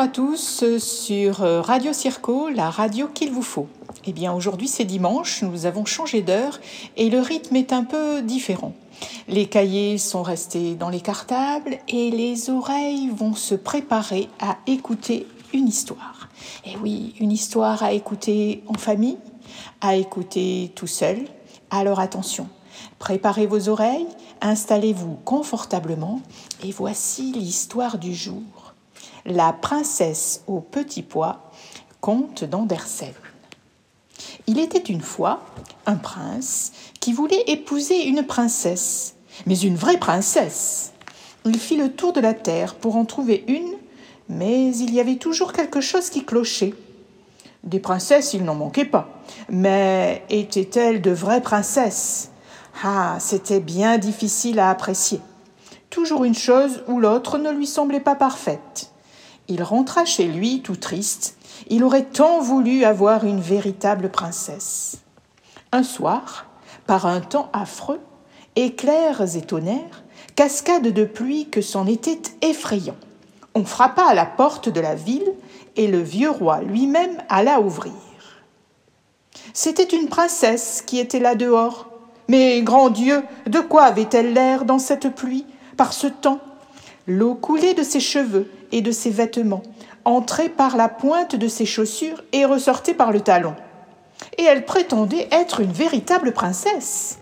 à tous sur euh, Radio Circo, la radio qu'il vous faut. Eh bien aujourd'hui c'est dimanche, nous avons changé d'heure et le rythme est un peu différent. Les cahiers sont restés dans les cartables et les oreilles vont se préparer à écouter une histoire. Et oui, une histoire à écouter en famille, à écouter tout seul. Alors attention, préparez vos oreilles, installez-vous confortablement et voici l'histoire du jour. La princesse au petit pois, conte d'Andersen. Il était une fois un prince qui voulait épouser une princesse, mais une vraie princesse. Il fit le tour de la terre pour en trouver une, mais il y avait toujours quelque chose qui clochait. Des princesses, il n'en manquait pas, mais étaient-elles de vraies princesses? Ah, c'était bien difficile à apprécier. Toujours une chose ou l'autre ne lui semblait pas parfaite. Il rentra chez lui tout triste. Il aurait tant voulu avoir une véritable princesse. Un soir, par un temps affreux, éclairs et tonnerres, cascades de pluie que c'en était effrayant. On frappa à la porte de la ville et le vieux roi lui-même alla ouvrir. C'était une princesse qui était là dehors. Mais, grand Dieu, de quoi avait-elle l'air dans cette pluie, par ce temps? L'eau coulait de ses cheveux et de ses vêtements, entrait par la pointe de ses chaussures et ressortait par le talon. Et elle prétendait être une véritable princesse.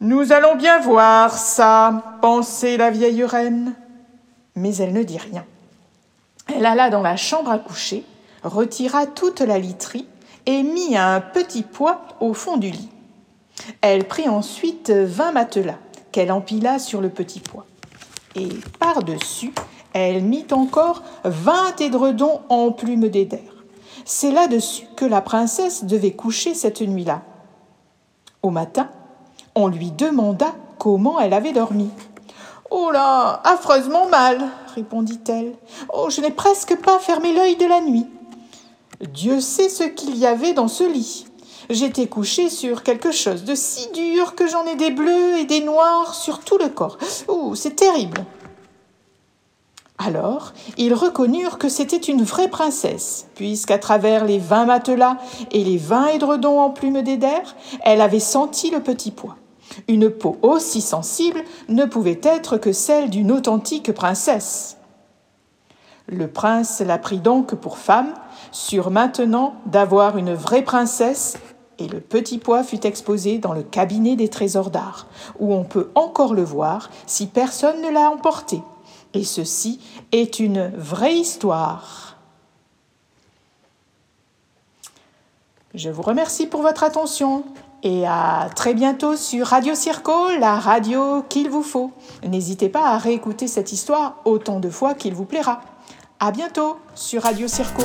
Nous allons bien voir ça, pensait la vieille reine. Mais elle ne dit rien. Elle alla dans la chambre à coucher, retira toute la literie et mit un petit poids au fond du lit. Elle prit ensuite vingt matelas qu'elle empila sur le petit poids et par-dessus, elle mit encore vingt édredons en plumes d'éder. C'est là-dessus que la princesse devait coucher cette nuit-là. Au matin, on lui demanda comment elle avait dormi. Oh là, affreusement mal, répondit-elle. Oh, je n'ai presque pas fermé l'œil de la nuit. Dieu sait ce qu'il y avait dans ce lit. J'étais couchée sur quelque chose de si dur que j'en ai des bleus et des noirs sur tout le corps. Ouh, c'est terrible. Alors, ils reconnurent que c'était une vraie princesse, puisqu'à travers les vingt matelas et les vingt édredons en plumes d'éder, elle avait senti le petit pois. Une peau aussi sensible ne pouvait être que celle d'une authentique princesse. Le prince la prit donc pour femme, sûr maintenant d'avoir une vraie princesse et le petit pois fut exposé dans le cabinet des trésors d'art, où on peut encore le voir si personne ne l'a emporté. Et ceci est une vraie histoire. Je vous remercie pour votre attention et à très bientôt sur Radio Circo, la radio qu'il vous faut. N'hésitez pas à réécouter cette histoire autant de fois qu'il vous plaira. À bientôt sur Radio Circo.